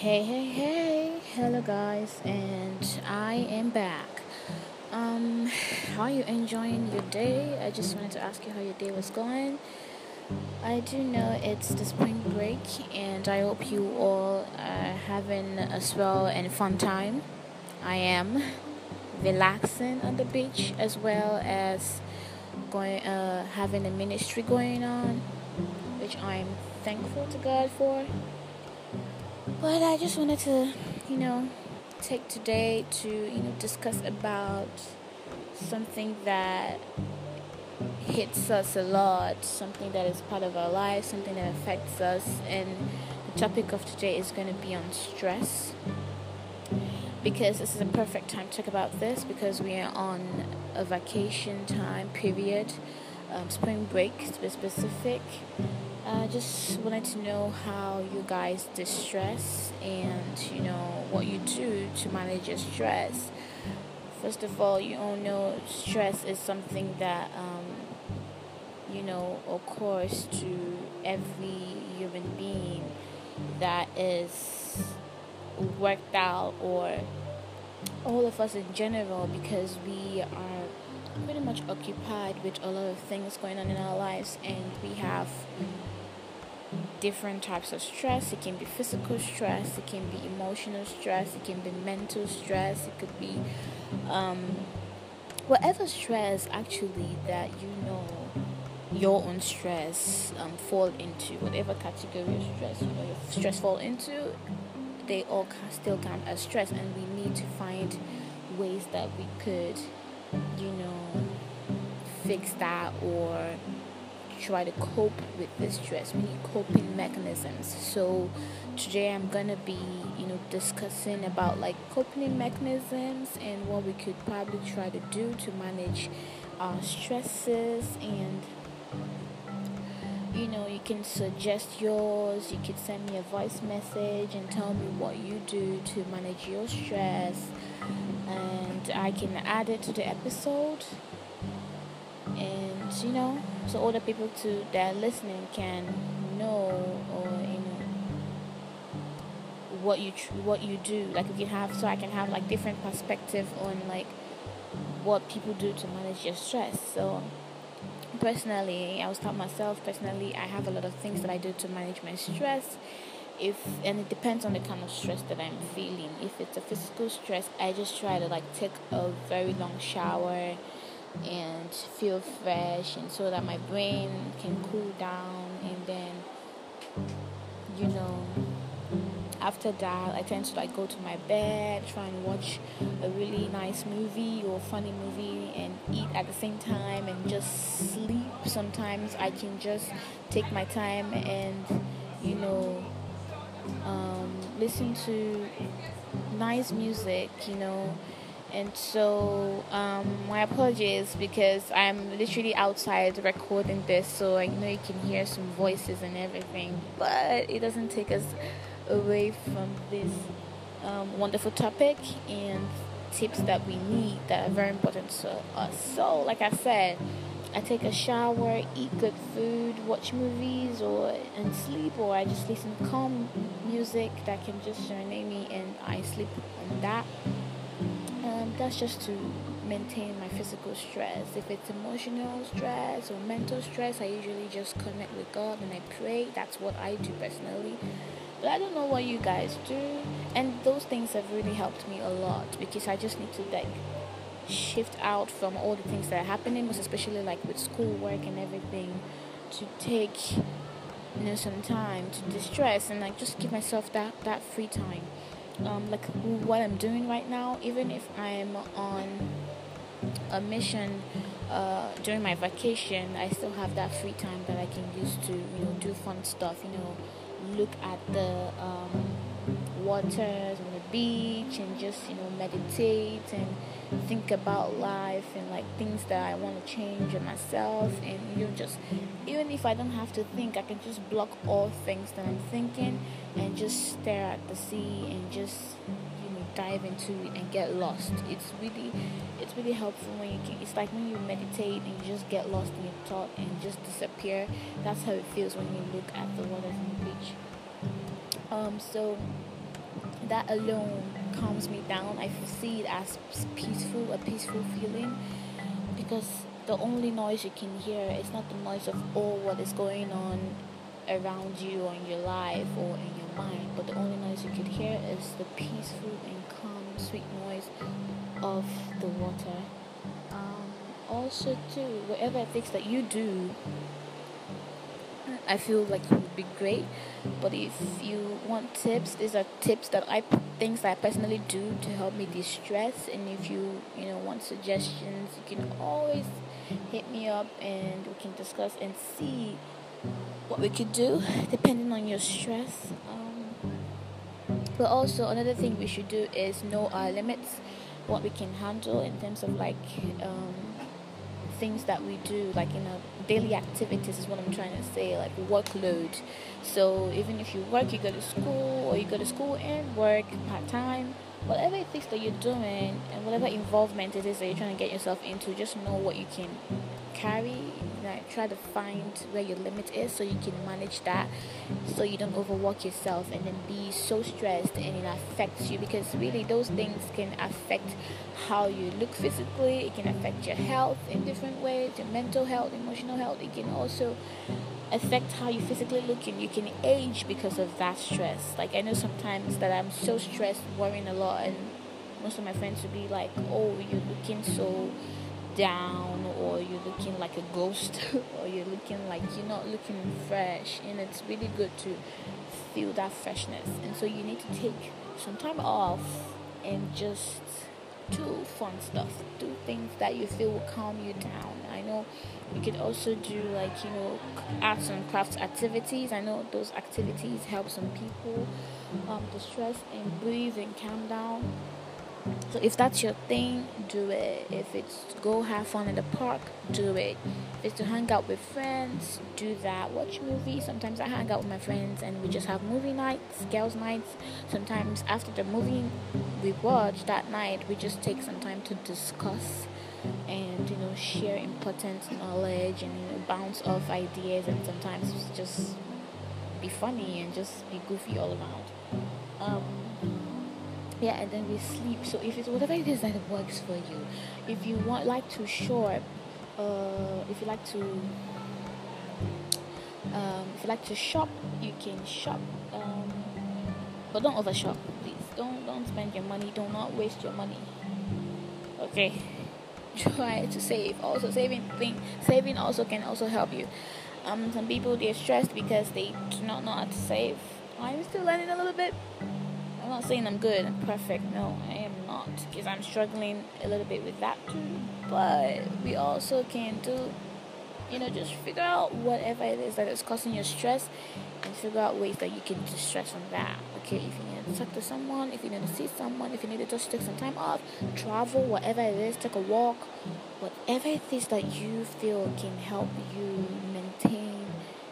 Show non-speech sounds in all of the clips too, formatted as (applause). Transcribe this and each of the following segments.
Hey, hey, hey, hello guys, and I am back. Um, how are you enjoying your day? I just wanted to ask you how your day was going. I do know it's the spring break, and I hope you all are having a swell and fun time. I am relaxing on the beach as well as going, uh, having a ministry going on, which I'm thankful to God for. But I just wanted to, you know, take today to, you know, discuss about something that hits us a lot, something that is part of our lives, something that affects us. And the topic of today is going to be on stress. Because this is a perfect time to talk about this because we are on a vacation time period, um, spring break to be specific. I just wanted to know how you guys distress and you know what you do to manage your stress. First of all, you all know stress is something that um, you know occurs to every human being that is worked out or all of us in general because we are pretty much occupied with a lot of things going on in our lives and we have different types of stress. It can be physical stress, it can be emotional stress, it can be mental stress, it could be um, whatever stress actually that you know your own stress um, fall into, whatever category of stress you know your stress fall into, they all still count as stress, and we need to find ways that we could, you know, fix that or try to cope with this stress. We need coping mechanisms. So today I'm gonna be, you know, discussing about like coping mechanisms and what we could probably try to do to manage our stresses and you know you can suggest yours you can send me a voice message and tell me what you do to manage your stress and i can add it to the episode and you know so other people to that are listening can know or you know what you tr- what you do. Like you can have so i can have like different perspective on like what people do to manage your stress. So personally i was taught myself personally i have a lot of things that i do to manage my stress. If and it depends on the kind of stress that i'm feeling. If it's a physical stress i just try to like take a very long shower and feel fresh and so that my brain can cool down and then you know after that i tend to like go to my bed try and watch a really nice movie or funny movie and eat at the same time and just sleep. Sometimes i can just take my time and you know um, listen to nice music you know and so um, my apologies because I'm literally outside recording this, so I know you can hear some voices and everything, but it doesn't take us away from this um, wonderful topic and tips that we need that are very important to us. So, like I said, I take a shower, eat good food, watch movies, or and sleep, or I just listen to calm music that can just serenade me, and I sleep on that um, that's just to maintain my physical stress. If it's emotional stress or mental stress, I usually just connect with God and I pray. That's what I do personally. But I don't know what you guys do, and those things have really helped me a lot because I just need to like shift out from all the things that are happening, most especially like with schoolwork and everything, to take you know some time to distress and like just give myself that that free time um, like what I'm doing right now, even if I'm on a mission uh, during my vacation, I still have that free time that I can use to, you know, do fun stuff. You know, look at the um, waters on the beach and just, you know, meditate and think about life and like things that I want to change in myself. And you know, just even if I don't have to think, I can just block all things that I'm thinking and just stare at the sea and just you know dive into it and get lost. It's really it's really helpful when you can. It's like when you meditate and you just get lost in your thought and just disappear. That's how it feels when you look at the waters on the beach. Um, so that alone calms me down. I see it as peaceful, a peaceful feeling because the only noise you can hear is not the noise of all what is going on around you or in your life or in your mind, but the only noise you could hear is the peaceful and calm, sweet noise of the water. Um, also, too, whatever it takes that you do, I feel like it would be great. But if you want tips, these are tips that I things that I personally do to help me de-stress. And if you you know want suggestions, you can always hit me up and we can discuss and see what we could do depending on your stress. Um, but also another thing we should do is know our limits, what we can handle in terms of like um, things that we do, like you know daily activities is what I'm trying to say, like workload. So even if you work, you go to school, or you go to school and work part time whatever it is that you're doing and whatever involvement it is that you're trying to get yourself into, just know what you can carry. Like try to find where your limit is so you can manage that, so you don't overwork yourself and then be so stressed and it affects you because really those things can affect how you look physically. It can affect your health in different ways, your mental health, emotional health. It can also affect how you physically look and you can age because of that stress. Like I know sometimes that I'm so stressed, worrying a lot, and most of my friends would be like, "Oh, you're looking so down, or you're looking like a ghost, (laughs) or you're looking like you're not looking fresh." And it's really good to feel that freshness, and so you need to take some time off and just do fun stuff, do things that you feel will calm you down. I know you could also do like you know arts and crafts activities. I know those activities help some people um, distress and breathe and calm down. So if that's your thing, do it. If it's go have fun in the park, do it. If it's to hang out with friends, do that. Watch movies. Sometimes I hang out with my friends and we just have movie nights, girls' nights. Sometimes after the movie we watch that night, we just take some time to discuss and you know share important knowledge and you know bounce off ideas and sometimes just be funny and just be goofy all around. Um, yeah and then we sleep. So if it's whatever it is that works for you if you want like to shop uh, if you like to um, if you like to shop you can shop um, but don't over shop please. Don't don't spend your money. Do not waste your money. Okay. (laughs) Try to save. Also saving thing saving also can also help you. Um some people they're stressed because they do not know how to save. I'm still learning a little bit I'm not saying I'm good and perfect. No, I am not. Because I'm struggling a little bit with that too. But we also can do, you know, just figure out whatever it is that is causing your stress and figure out ways that you can distress from that. Okay, if you need to talk to someone, if you need to see someone, if you need to just take some time off, travel, whatever it is, take a walk, whatever it is that you feel can help you maintain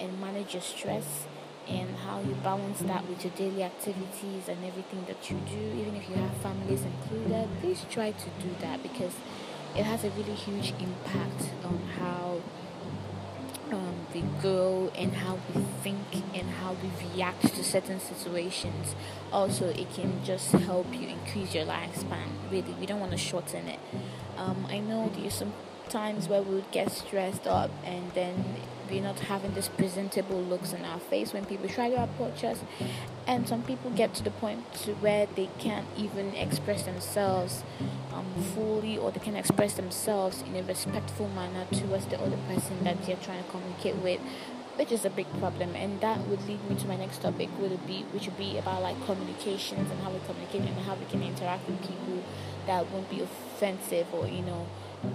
and manage your stress and how you balance that with your daily activities and everything that you do, even if you have families included, please try to do that because it has a really huge impact on how um, we grow and how we think and how we react to certain situations. Also, it can just help you increase your lifespan. Really, we don't want to shorten it. Um, I know there's some times where we would get stressed up and then we're not having this presentable looks in our face when people try to approach us. And some people get to the point to where they can't even express themselves um, fully or they can express themselves in a respectful manner towards the other person that they're trying to communicate with which is a big problem. And that would lead me to my next topic would be which would be about like communications and how we communicate and how we can interact with people that won't be offensive or you know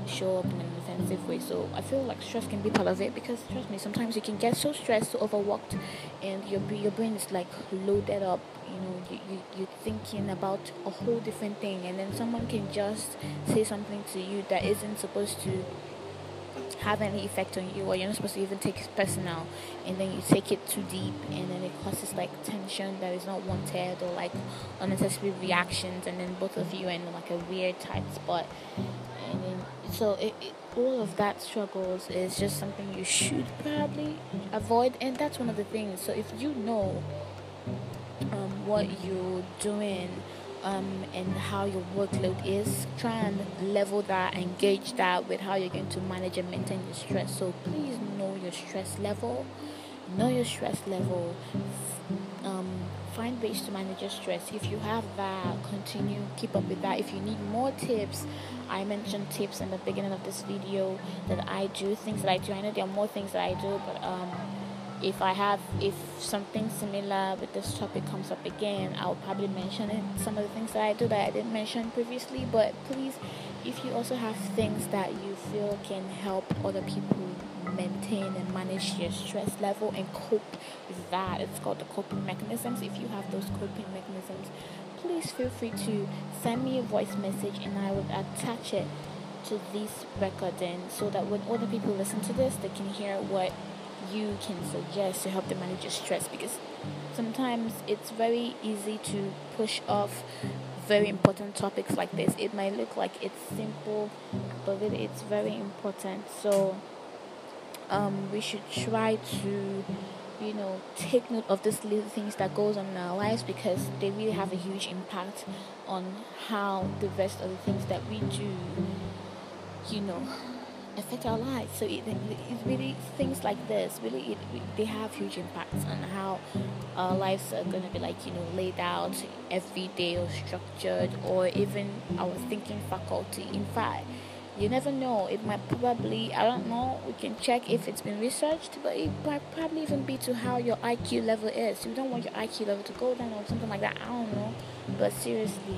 show up in an offensive way. So I feel like stress can be part of it because trust me, sometimes you can get so stressed, so overworked, and your your brain is like loaded up. You know, you, you you're thinking about a whole different thing, and then someone can just say something to you that isn't supposed to have any effect on you or you're not supposed to even take it personal and then you take it too deep and then it causes like tension that is not wanted or like unnecessary reactions and then both of you are in like a weird tight spot. And then so it, it, all of that struggles is just something you should probably avoid and that's one of the things. So if you know um, what you're doing um, and how your workload is. Try and level that, engage that with how you're going to manage and maintain your stress. So please know your stress level. Know your stress level. Um, find ways to manage your stress. If you have that, continue, keep up with that. If you need more tips, I mentioned tips in the beginning of this video that I do, things that I do. I know there are more things that I do, but um, if I have if something similar with this topic comes up again, I'll probably mention it. Some of the things that I do that I didn't mention previously, but please, if you also have things that you feel can help other people maintain and manage your stress level and cope with that, it's called the coping mechanisms. If you have those coping mechanisms, please feel free to send me a voice message and I will attach it to this recording so that when other people listen to this, they can hear what you can suggest to help them manage your stress because sometimes it's very easy to push off very important topics like this. It might look like it's simple, but really it's very important. So um, we should try to, you know, take note of these little things that goes on in our lives because they really have a huge impact on how the rest of the things that we do, you know, affect our lives. So it, it really things like this really it, they have huge impacts on how our lives are to be like you know laid out every day or structured or even our thinking faculty. In fact, you never know. It might probably I don't know. We can check if it's been researched, but it might probably even be to how your IQ level is. You don't want your IQ level to go down or something like that. I don't know, but seriously,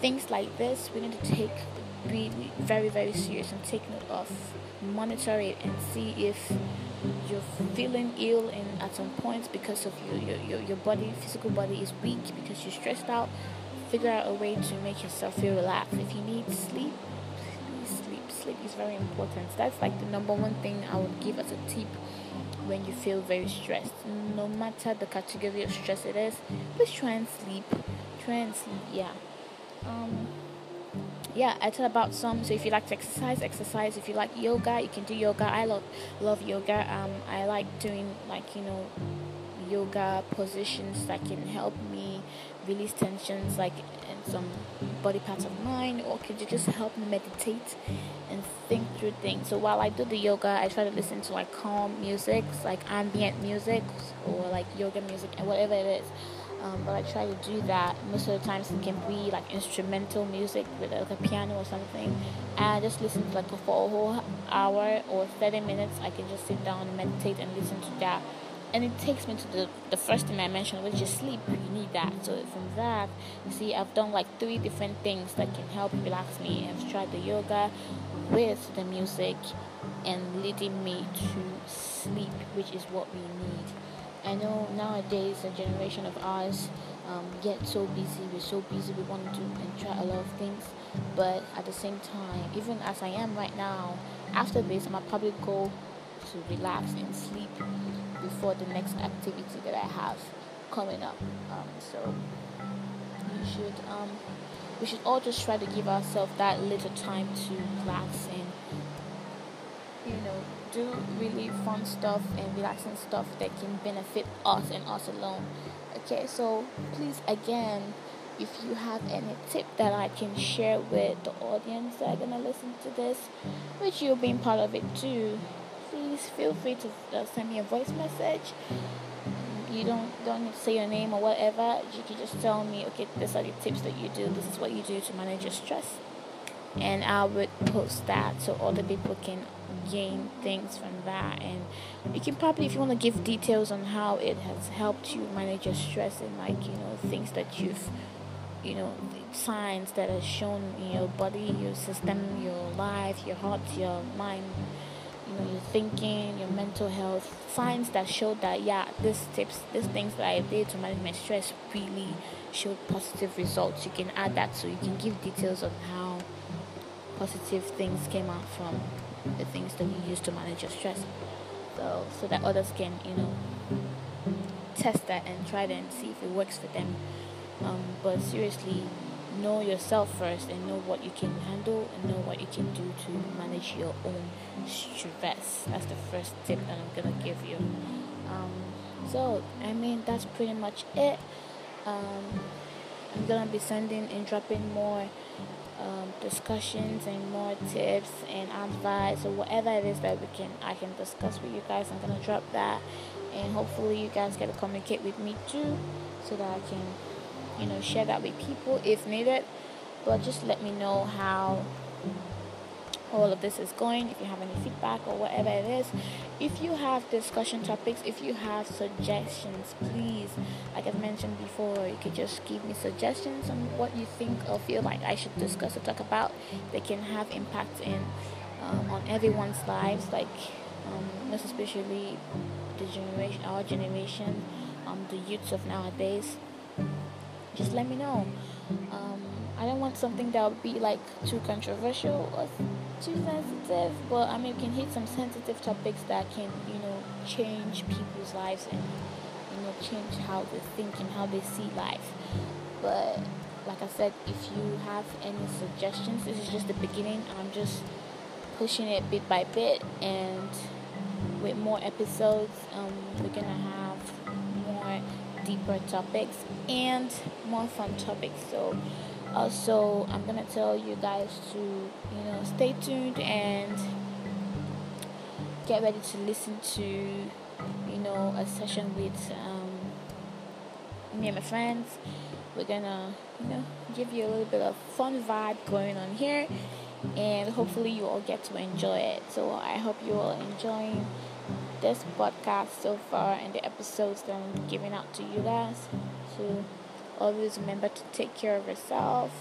things like this we need to take be very very serious and take note of monitor it and see if you're feeling ill and at some points because of your, your, your, your body physical body is weak because you're stressed out figure out a way to make yourself feel relaxed. If you need sleep sleep. Sleep is very important. That's like the number one thing i would give as a tip when you feel very stressed. No matter the category of stress it is please try and sleep. Try and sleep yeah. Um yeah, I tell about some. So if you like to exercise, exercise. If you like yoga, you can do yoga. I love love yoga. Um, I like doing like you know yoga positions that can help me release tensions, like in some body parts of mine, or could you just help me meditate and think through things. So while I do the yoga, I try to listen to like calm music, like ambient music, or like yoga music, and whatever it is um, but I try to do that. Most of the times it can be like instrumental music with like a piano or something. And I just listen to like for a whole hour or 30 minutes. I can just sit down and meditate and listen to that. And it takes me to the, the first thing I mentioned, which is sleep. You need that. So from that, you see, I've done like three different things that can help relax me. I've tried the yoga with the music and leading me to sleep, which is what we need. I know nowadays a generation of ours um, get so busy. We're so busy. We want to do and try a lot of things, but at the same time, even as I am right now, after this, I'm probably go to relax and sleep before the next activity that I have coming up. Um, so we should um, we should all just try to give ourselves that little time to relax and do really fun stuff and relaxing stuff that can benefit us and us alone. Okay, so please again, if you have any tip that I can share with the audience that are gonna listen to this, which you're being part of it too, please feel free to uh, send me a voice message. You don't don't need to say your name or whatever. You can just tell me, okay, these are the tips that you do. This is what you do to manage your stress, and I would post that so other people can gain things from that. And you can probably if you want to give details on how it has helped you manage your stress and like you know things that you've you know signs that are shown in your body your system your life your heart your mind you know your thinking your mental health signs that show that yeah these tips these things that i did to manage my stress really showed positive results. You can add that so you can give details on how positive things came out from the things that you use to manage your stress. So so that others can, you know, test that and try that and see if it works for them. Um, but seriously, know yourself first and know what you can handle and know what you can do to manage your own stress. That's the first tip that I'm gonna give you. Um, so I mean that's pretty much it. Um, I'm gonna be sending and dropping more um, discussions and more tips and advice or whatever it is that we can I can discuss with you guys. I'm gonna drop that, and hopefully you guys get to communicate with me too, so that I can, you know, share that with people if needed. But just let me know how all of this is going, if you have any feedback or whatever it is. If you have discussion topics, if you have suggestions, please, like I've mentioned before, you could just give me suggestions on what you think or feel like I should discuss or talk about. They can have impact in um, on everyone's lives, like um, most especially the generation, our generation, um, the youths of nowadays. Just let me know. Um, I don't want something that would be like too controversial or too sensitive, but I mean, we can hit some sensitive topics that can, you know, change people's lives and, you know, change how they think and how they see life. But like I said, if you have any suggestions, this is just the beginning. I'm just pushing it bit by bit, and with more episodes, um, we're gonna have deeper topics and more fun topics. So also i'm gonna tell you guys to you know stay tuned and get ready to listen to you know a session with um, me and my friends. We're gonna you know give you a little bit of fun vibe going on here and hopefully you all get to enjoy it. So i hope you all enjoying this podcast so far and the episodes that i'm giving out to you guys. So always remember to take care of yourself.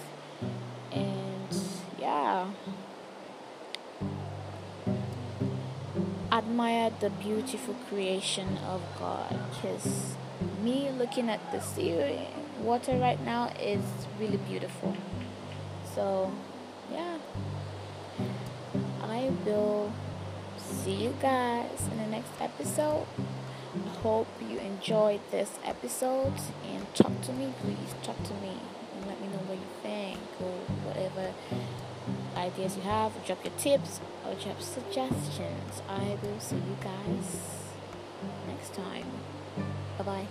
And yeah. Admire the beautiful creation of god. Because me looking at the sea water right now is really beautiful. So yeah. I will see you guys in the next episode. I hope you enjoyed this episode and talk to me please talk to me and let me know what you think or whatever ideas you have drop your tips or drop suggestions. I will see you guys next time. Bye bye